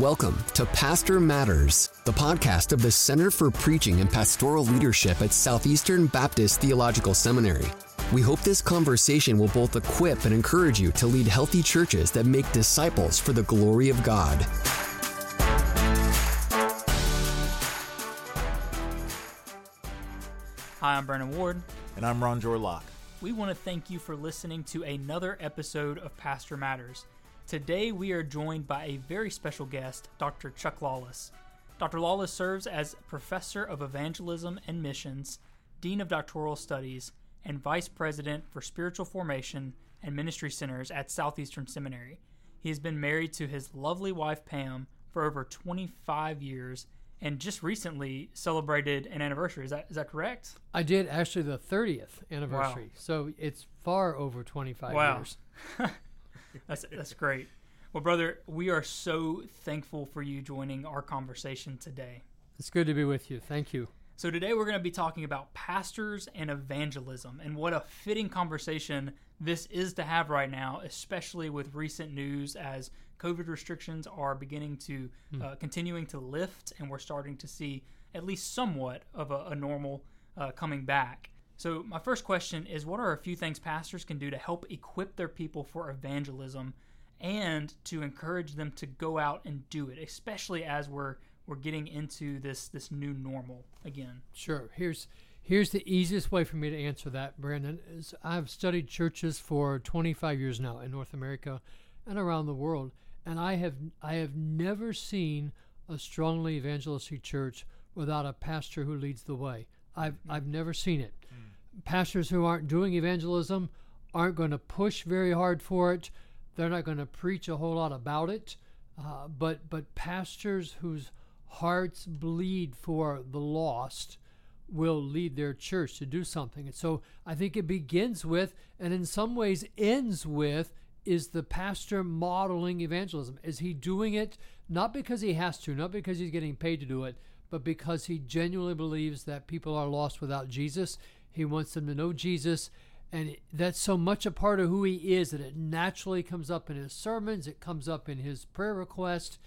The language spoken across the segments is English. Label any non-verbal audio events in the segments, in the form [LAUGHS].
Welcome to Pastor Matters, the podcast of the Center for Preaching and Pastoral Leadership at Southeastern Baptist Theological Seminary. We hope this conversation will both equip and encourage you to lead healthy churches that make disciples for the glory of God. Hi, I'm Brandon Ward. And I'm Ron Jorlock. We want to thank you for listening to another episode of Pastor Matters. Today we are joined by a very special guest, Dr. Chuck Lawless. Dr. Lawless serves as Professor of Evangelism and Missions, Dean of Doctoral Studies, and Vice President for Spiritual Formation and Ministry Centers at Southeastern Seminary. He has been married to his lovely wife Pam for over 25 years and just recently celebrated an anniversary. Is that is that correct? I did actually the 30th anniversary. Wow. So it's far over 25 wow. years. [LAUGHS] that's that's great. Well, brother, we are so thankful for you joining our conversation today. It's good to be with you. Thank you. So today we're going to be talking about pastors and evangelism and what a fitting conversation this is to have right now, especially with recent news as COVID restrictions are beginning to mm. uh, continuing to lift and we're starting to see at least somewhat of a, a normal uh, coming back. So, my first question is what are a few things pastors can do to help equip their people for evangelism and to encourage them to go out and do it, especially as we're we're getting into this this new normal again? Sure. Here's here's the easiest way for me to answer that, Brandon. Is I've studied churches for 25 years now in North America and around the world, and I have I have never seen a strongly evangelistic church without a pastor who leads the way. I've. I've never seen it. Pastors who aren't doing evangelism aren't going to push very hard for it. They're not going to preach a whole lot about it. Uh, but but pastors whose hearts bleed for the lost will lead their church to do something. And so I think it begins with, and in some ways ends with, is the pastor modeling evangelism? Is he doing it not because he has to, not because he's getting paid to do it, but because he genuinely believes that people are lost without Jesus? He wants them to know Jesus. And that's so much a part of who he is that it naturally comes up in his sermons, it comes up in his prayer request,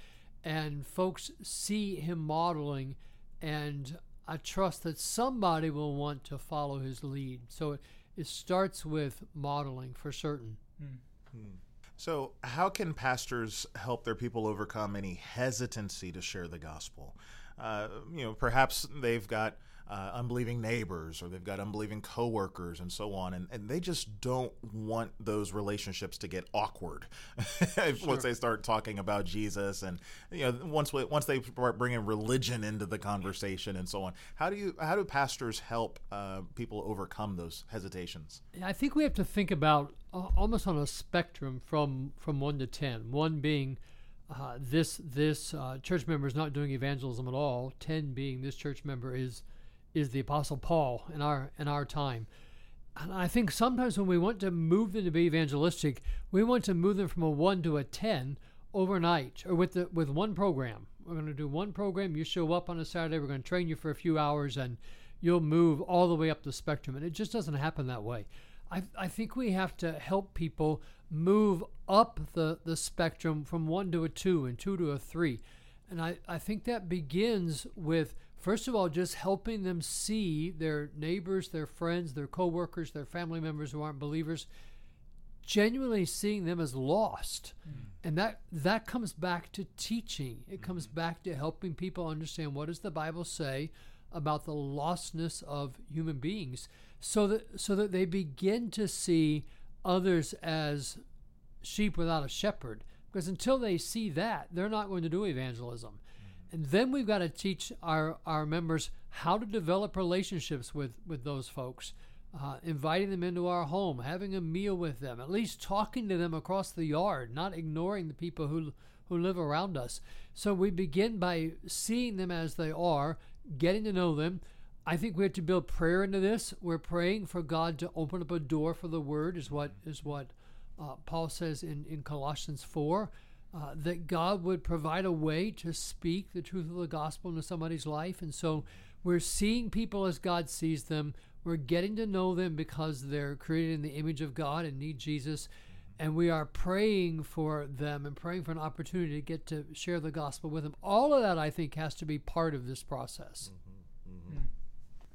and folks see him modeling. And I trust that somebody will want to follow his lead. So it, it starts with modeling for certain. Mm. Hmm. So, how can pastors help their people overcome any hesitancy to share the gospel? Uh, you know, perhaps they've got uh, unbelieving neighbors or they've got unbelieving coworkers and so on, and, and they just don't want those relationships to get awkward [LAUGHS] sure. once they start talking about Jesus and you know once we, once they start bringing religion into the conversation and so on. How do you how do pastors help uh, people overcome those hesitations? I think we have to think about uh, almost on a spectrum from from one to ten. One being uh, this this uh, church member is not doing evangelism at all. Ten being this church member is is the Apostle Paul in our in our time. And I think sometimes when we want to move them to be evangelistic, we want to move them from a one to a ten overnight or with the with one program. We're going to do one program. You show up on a Saturday. We're going to train you for a few hours, and you'll move all the way up the spectrum. And it just doesn't happen that way. I, I think we have to help people move up the, the spectrum from one to a two and two to a three. And I, I think that begins with First of all, just helping them see their neighbors, their friends, their coworkers, their family members who aren't believers, genuinely seeing them as lost. Mm. And that that comes back to teaching. It mm-hmm. comes back to helping people understand what does the Bible say about the lostness of human beings so that so that they begin to see others as sheep without a shepherd. Because until they see that, they're not going to do evangelism. And then we've got to teach our, our members how to develop relationships with, with those folks, uh, inviting them into our home, having a meal with them, at least talking to them across the yard, not ignoring the people who, who live around us. So we begin by seeing them as they are, getting to know them. I think we have to build prayer into this. We're praying for God to open up a door for the word, is what is what uh, Paul says in, in Colossians 4 uh, that God would provide a way to speak the truth of the gospel into somebody's life. And so we're seeing people as God sees them. We're getting to know them because they're created in the image of God and need Jesus. and we are praying for them and praying for an opportunity to get to share the gospel with them. All of that, I think, has to be part of this process. Mm-hmm.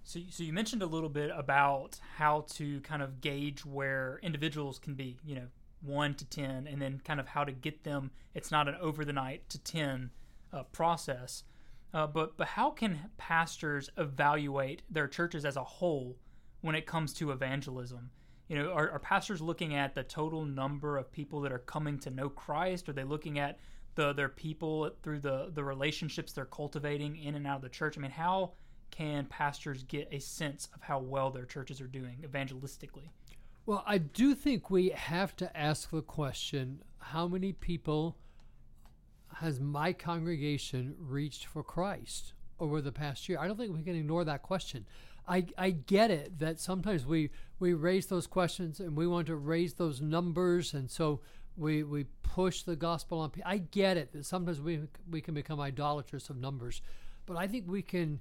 So, so you mentioned a little bit about how to kind of gauge where individuals can be, you know, one to ten, and then kind of how to get them. It's not an over the night to ten uh, process, uh, but but how can pastors evaluate their churches as a whole when it comes to evangelism? You know, are, are pastors looking at the total number of people that are coming to know Christ? Are they looking at the their people through the the relationships they're cultivating in and out of the church? I mean, how can pastors get a sense of how well their churches are doing evangelistically? Well, I do think we have to ask the question how many people has my congregation reached for Christ over the past year? I don't think we can ignore that question. I, I get it that sometimes we, we raise those questions and we want to raise those numbers, and so we, we push the gospel on people. I get it that sometimes we, we can become idolatrous of numbers, but I think we can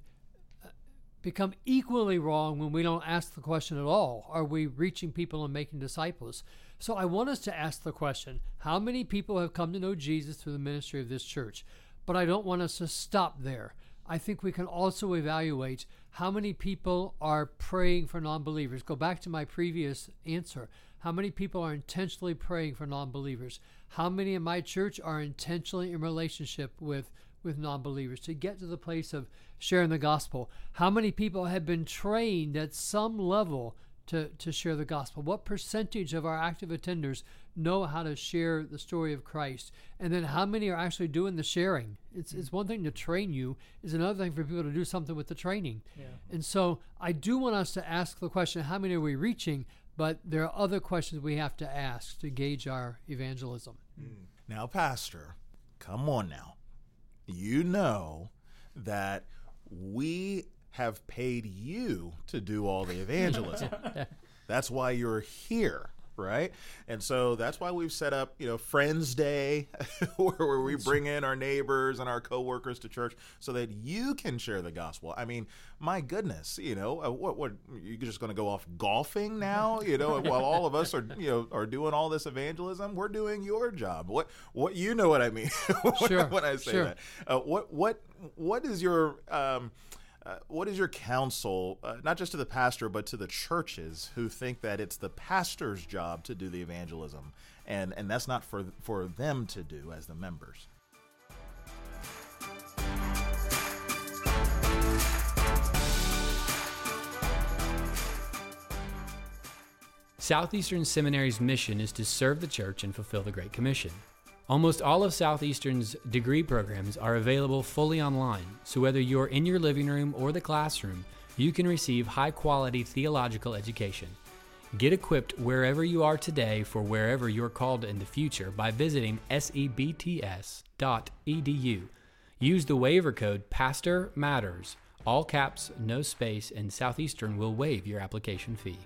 become equally wrong when we don't ask the question at all. Are we reaching people and making disciples? So i want us to ask the question how many people have come to know jesus through the ministry of this church? But i don't want us to stop there. I think we can also evaluate how many people are praying for non-believers. Go back to my previous answer. How many people are intentionally praying for non-believers? How many in my church are intentionally in relationship with with non-believers to get to the place of sharing the gospel. How many people have been trained at some level to, to share the gospel? What percentage of our active attenders know how to share the story of Christ? And then how many are actually doing the sharing? It's, it's one thing to train you, is another thing for people to do something with the training. Yeah. And so I do want us to ask the question how many are we reaching? But there are other questions we have to ask to gauge our evangelism. Mm. Now, Pastor, come on now. You know that we have paid you to do all the evangelism. [LAUGHS] that's why you're here, right? And so that's why we've set up, you know, Friends Day, [LAUGHS] where, we bring in our neighbors and our coworkers to church so that you can share the gospel. I mean, my goodness, you know, uh, what what you're just going to go off golfing now, [LAUGHS] you know, while all of us are, you know, are doing all this evangelism, we're doing your job. What what you know what I mean [LAUGHS] sure, when I say sure. that. Uh, what what what is your um, uh, what is your counsel, uh, not just to the pastor, but to the churches who think that it's the pastor's job to do the evangelism, and and that's not for for them to do as the members? Southeastern Seminary's mission is to serve the church and fulfill the Great Commission. Almost all of Southeastern's degree programs are available fully online, so whether you're in your living room or the classroom, you can receive high quality theological education. Get equipped wherever you are today for wherever you're called in the future by visiting sebts.edu. Use the waiver code PASTOR MATTERS, all caps, no space, and Southeastern will waive your application fee.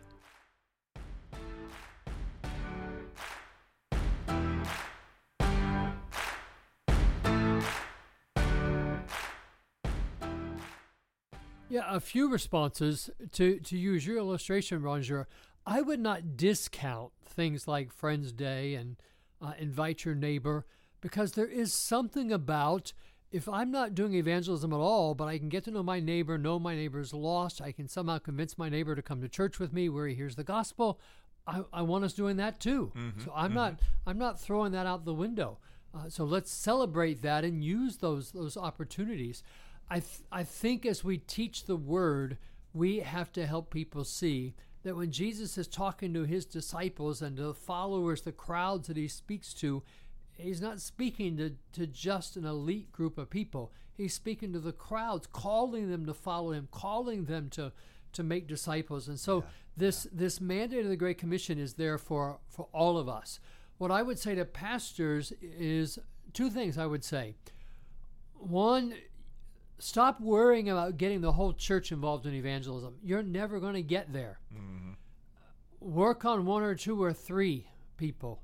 Yeah, a few responses to to use your illustration, Roger. I would not discount things like Friends Day and uh, invite your neighbor because there is something about if I'm not doing evangelism at all, but I can get to know my neighbor, know my neighbor's lost, I can somehow convince my neighbor to come to church with me where he hears the gospel. I, I want us doing that too. Mm-hmm, so I'm mm-hmm. not I'm not throwing that out the window. Uh, so let's celebrate that and use those those opportunities. I, th- I think as we teach the word, we have to help people see that when Jesus is talking to his disciples and to the followers, the crowds that he speaks to, he's not speaking to, to just an elite group of people. He's speaking to the crowds, calling them to follow him, calling them to, to make disciples. And so yeah. this this mandate of the Great Commission is there for, for all of us. What I would say to pastors is two things I would say. One, stop worrying about getting the whole church involved in evangelism. You're never going to get there. Mm-hmm. Work on one or two or three people.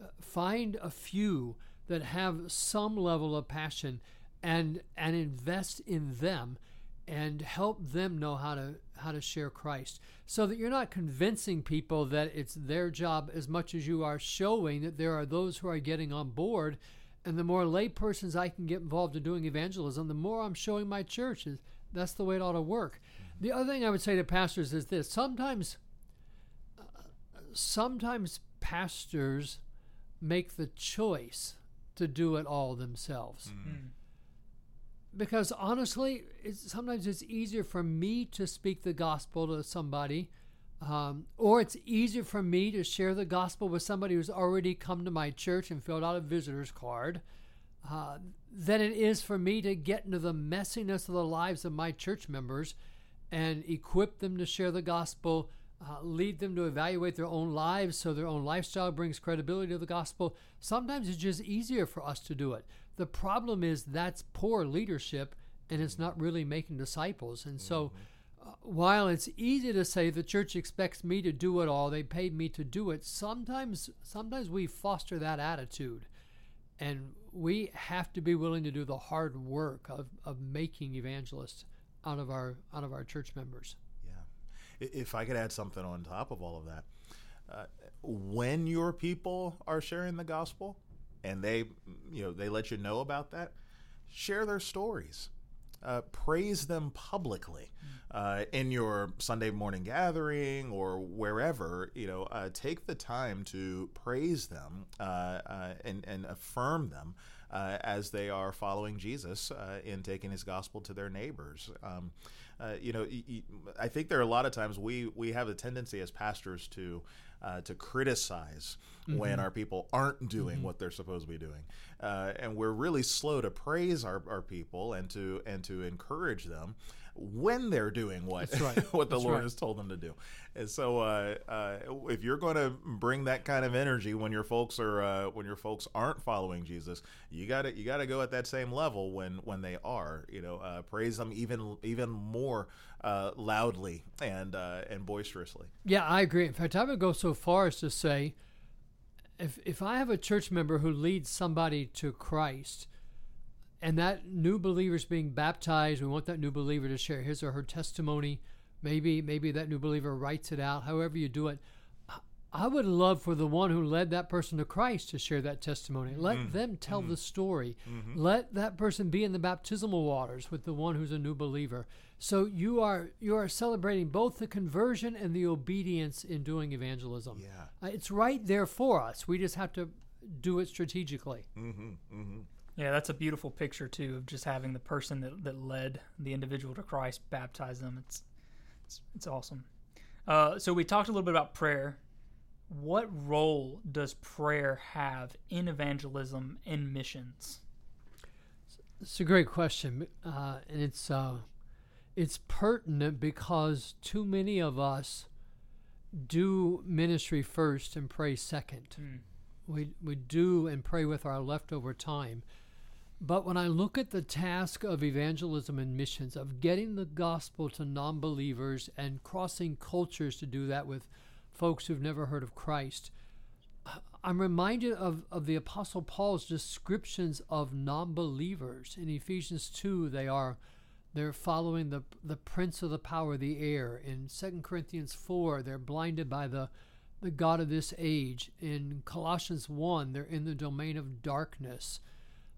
Uh, find a few that have some level of passion and and invest in them and help them know how to how to share Christ so that you're not convincing people that it's their job as much as you are showing that there are those who are getting on board and the more laypersons I can get involved in doing evangelism the more I'm showing my churches that's the way it ought to work. The other thing I would say to pastors is this. Sometimes uh, sometimes pastors make the choice to do it all themselves. Mm. because honestly, it's, sometimes it's easier for me to speak the gospel to somebody, um, or it's easier for me to share the gospel with somebody who's already come to my church and filled out a visitor's card, uh, than it is for me to get into the messiness of the lives of my church members and equip them to share the gospel. Uh, lead them to evaluate their own lives so their own lifestyle brings credibility to the gospel. Sometimes it's just easier for us to do it. The problem is that's poor leadership and it's not really making disciples. And so, uh, while it's easy to say the church expects me to do it all, they paid me to do it, sometimes sometimes we foster that attitude. And we have to be willing to do the hard work of, of making evangelists out of our out of our church members. Yeah. If I could add something on top of all of that, uh, when your people are sharing the gospel and they, you know, they let you know about that, share their stories. Uh, praise them publicly uh, in your Sunday morning gathering or wherever. You know, uh, take the time to praise them uh, uh, and, and affirm them uh, as they are following Jesus in taking His gospel to their neighbors. Um, you know, I think there are a lot of times we we have a tendency as pastors to uh, to criticize when our people aren't doing what they're supposed to be doing, uh, and we're really slow to praise our, our people and to and to encourage them when they're doing what right. [LAUGHS] what the That's Lord right. has told them to do. And so, uh, uh, if you're going to bring that kind of energy when your folks are uh, when your folks aren't following Jesus, you got to you got to go at that same level when when they are. You know, uh, praise them even even more uh, loudly and uh, and boisterously. Yeah, I agree. In fact, I would go so far as to say if if I have a church member who leads somebody to Christ and that new believer is being baptized, we want that new believer to share his or her testimony. Maybe maybe that new believer writes it out, however you do it. I- would love for the one who led that person to Christ to share that testimony. Let mm. them tell mm-hmm. the story. Mm-hmm. Let that person be in the baptismal waters with the one who's a new believer. So you are you are celebrating both the conversion and the obedience in doing evangelism. Yeah. Uh, it's right there for us. We just have to do it strategically. Mm-hmm. Yeah, that's a beautiful picture too of just having the person that, that led the individual to Christ baptize them. It's it's, it's awesome. Uh, so we talked a little bit about prayer. What role does prayer have in evangelism and missions? It's a great question, uh, and it's uh, it's pertinent because too many of us do ministry first and pray second. We we do and pray with our leftover time. But when I look at the task of evangelism and missions, of getting the gospel to non believers and crossing cultures to do that with folks who've never heard of Christ, I'm reminded of, of the Apostle Paul's descriptions of non believers. In Ephesians 2, they are they're following the the prince of the power of the air. In 2 Corinthians 4, they're blinded by the the God of this age. In Colossians 1, they're in the domain of darkness.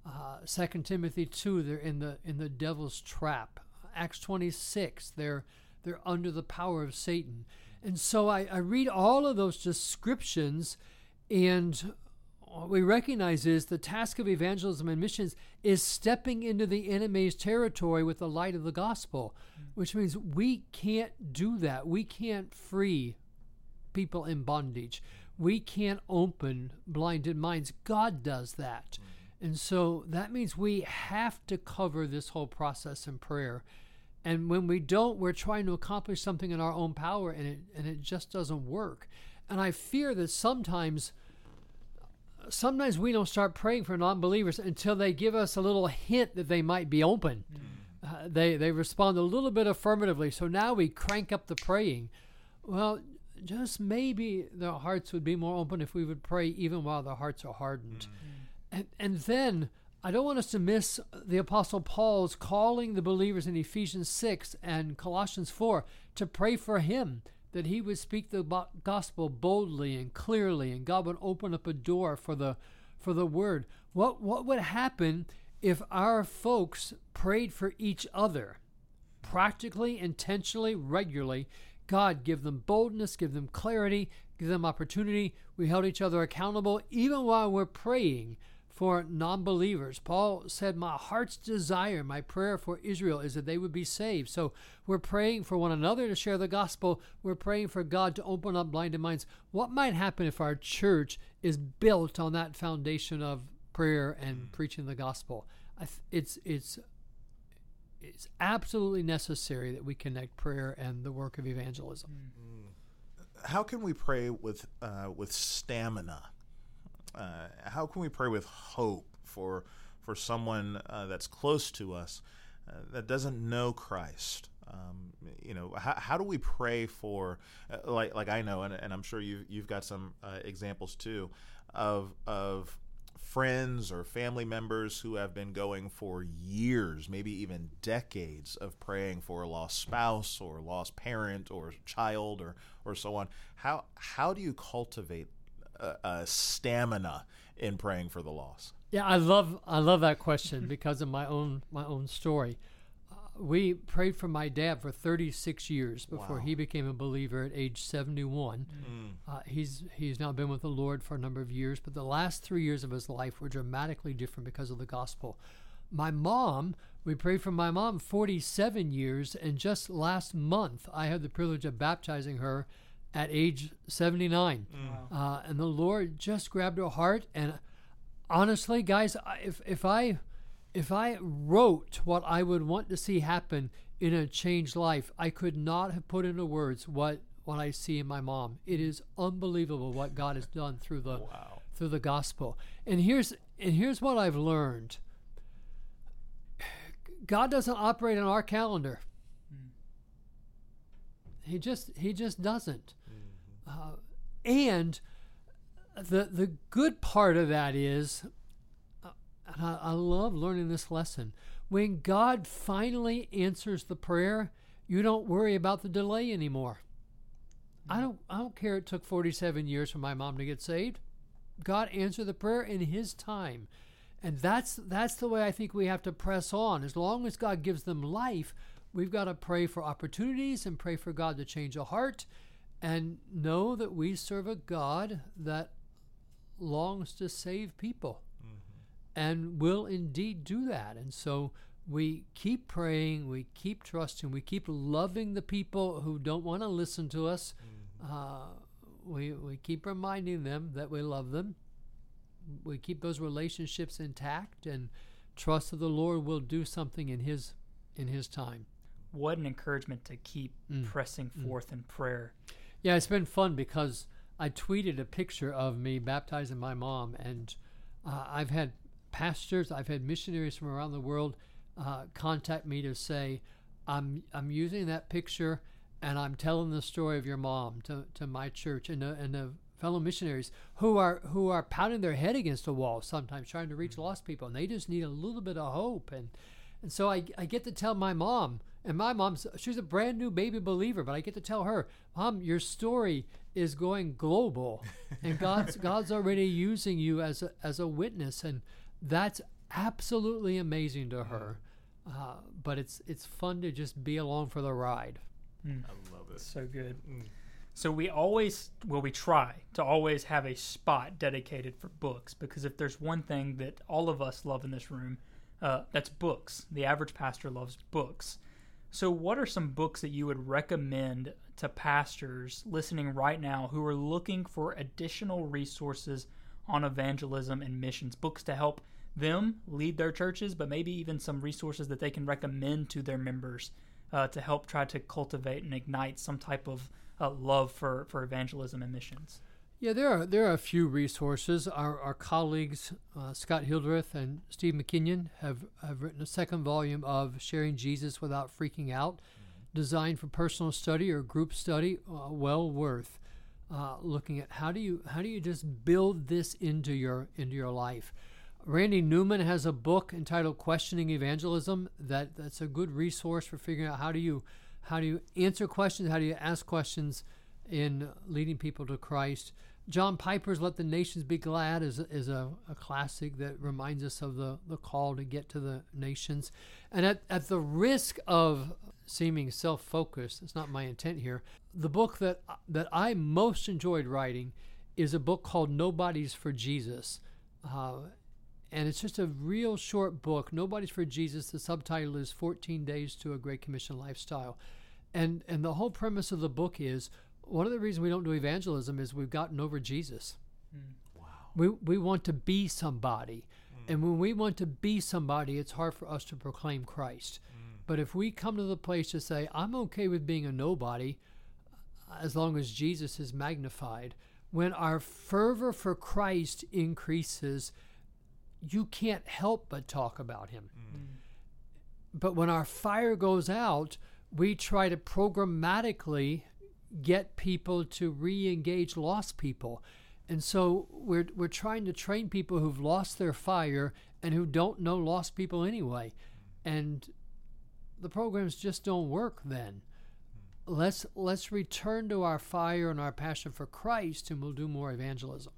Uh, 2 Timothy 2, they're in the in the devil's trap. Acts 26, they're they're under the power of Satan. And so I, I read all of those descriptions, and what we recognize is the task of evangelism and missions is stepping into the enemy's territory with the light of the gospel, which means we can't do that. We can't free people in bondage. We can't open blinded minds. God does that. And so that means we have to cover this whole process in prayer. And when we don't, we're trying to accomplish something in our own power and it and it just doesn't work. And I fear that sometimes sometimes we don't start praying for non-believers until they give us a little hint that they might be open. Hmm. Uh, they they respond a little bit affirmatively. So now we crank up the praying. Well, just maybe their hearts would be more open if we would pray even while their hearts are hardened. Hmm. Hmm. And and then I don't want us to miss the Apostle Paul's calling the believers in Ephesians 6 and Colossians 4 to pray for him that he would speak the gospel boldly and clearly and God would open up a door for the for the word. What what would happen if our folks prayed for each other practically, intentionally, regularly? God give them boldness, give them clarity, give them opportunity. We held each other accountable even while we're praying for non believers. Paul said, My heart's desire, my prayer for Israel is that they would be saved. So we're praying for one another to share the gospel. We're praying for God to open up blinded minds. What might happen if our church is built on that foundation of prayer and mm. preaching the gospel? It's, it's, it's absolutely necessary that we connect prayer and the work of evangelism. Mm. How can we pray with, uh, with stamina? Uh, how can we pray with hope for for someone uh, that's close to us uh, that doesn't know Christ? Um, you know, how, how do we pray for uh, like like I know, and, and I'm sure you you've got some uh, examples too of of friends or family members who have been going for years, maybe even decades of praying for a lost spouse or lost parent or child or or so on. How how do you cultivate uh, stamina in praying for the loss? Yeah, I love I love that question [LAUGHS] because of my own my own story. Uh, we prayed for my dad for 36 years before wow. he became a believer at age 71. Mm. Uh, he's he's now been with the Lord for a number of years, but the last three years of his life were dramatically different because of the gospel. My mom, we prayed for my mom 47 years, and just last month I had the privilege of baptizing her at age 79. Mm. Uh, and the Lord just grabbed her heart. And honestly, guys, if, if I if I wrote what I would want to see happen in a changed life, I could not have put into words what what I see in my mom. It is unbelievable what God has done through the wow. through the gospel. And here's and here's what I've learned. God doesn't operate on our calendar. Mm. He just he just doesn't. Uh, and the the good part of that is, uh, and I, I love learning this lesson. When God finally answers the prayer, you don't worry about the delay anymore. I don't I don't care it took 47 years for my mom to get saved. God answered the prayer in his time. And that's that's the way I think we have to press on. As long as God gives them life, we've got to pray for opportunities and pray for God to change a heart and know that we serve a God that longs to save people mm-hmm. and will indeed do that. And so we keep praying, we keep trusting, we keep loving the people who don't want to listen to us. Mm-hmm. Uh, we, we keep reminding them that we love them. We keep those relationships intact and trust that the Lord will do something in His in His time. What an encouragement to keep mm. pressing mm. forth mm. in prayer. Yeah, it's been fun because I tweeted a picture of me baptizing my mom, and uh, I've had pastors, I've had missionaries from around the world uh, contact me to say, "I'm I'm using that picture, and I'm telling the story of your mom to, to my church and the, and the fellow missionaries who are who are pounding their head against a wall sometimes trying to reach mm-hmm. lost people, and they just need a little bit of hope and." And so I, I get to tell my mom, and my mom's she's a brand new baby believer, but I get to tell her, Mom, your story is going global, and [LAUGHS] God's God's already using you as a, as a witness, and that's absolutely amazing to her. Uh, but it's it's fun to just be along for the ride. Mm. I love it. So good. Mm. So we always, well, we try to always have a spot dedicated for books because if there's one thing that all of us love in this room, uh, that's books. The average pastor loves books. So, what are some books that you would recommend to pastors listening right now who are looking for additional resources on evangelism and missions? Books to help them lead their churches, but maybe even some resources that they can recommend to their members uh, to help try to cultivate and ignite some type of uh, love for, for evangelism and missions. Yeah, there are there are a few resources. Our our colleagues uh, Scott Hildreth and Steve McKinion have, have written a second volume of Sharing Jesus Without Freaking Out, mm-hmm. designed for personal study or group study. Uh, well worth uh, looking at how do you how do you just build this into your into your life. Randy Newman has a book entitled "Questioning Evangelism." That that's a good resource for figuring out how do you how do you answer questions, how do you ask questions in leading people to Christ. John Piper's "Let the Nations Be Glad" is is a, a classic that reminds us of the the call to get to the nations, and at at the risk of seeming self-focused, it's not my intent here. The book that that I most enjoyed writing is a book called "Nobodies for Jesus." Uh, and it's just a real short book. Nobodies for Jesus. The subtitle is 14 Days to a Great Commission Lifestyle. And and the whole premise of the book is one of the reasons we don't do evangelism is we've gotten over Jesus. Hmm. Wow. We we want to be somebody. Hmm. And when we want to be somebody, it's hard for us to proclaim Christ. Hmm. But if we come to the place to say, I'm okay with being a nobody as long as Jesus is magnified, when our fervor for Christ increases, you can't help but talk about him. But when our fire goes out, we try to programmatically get people to re-engage lost people. And so we're we're trying to train people who've lost their fire and who don't know lost people anyway. And the programs just don't work then. Let's let's return to our fire and our passion for Christ and we'll do more evangelism.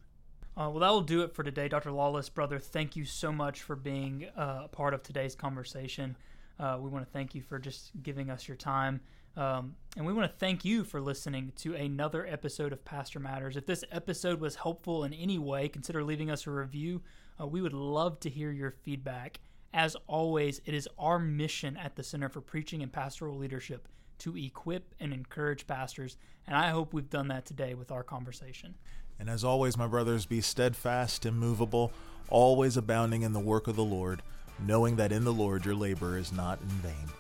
Uh, well, that will do it for today. Dr. Lawless, brother, thank you so much for being uh, a part of today's conversation. Uh, we want to thank you for just giving us your time. Um, and we want to thank you for listening to another episode of Pastor Matters. If this episode was helpful in any way, consider leaving us a review. Uh, we would love to hear your feedback. As always, it is our mission at the Center for Preaching and Pastoral Leadership to equip and encourage pastors. And I hope we've done that today with our conversation. And as always, my brothers, be steadfast, immovable, always abounding in the work of the Lord, knowing that in the Lord your labor is not in vain.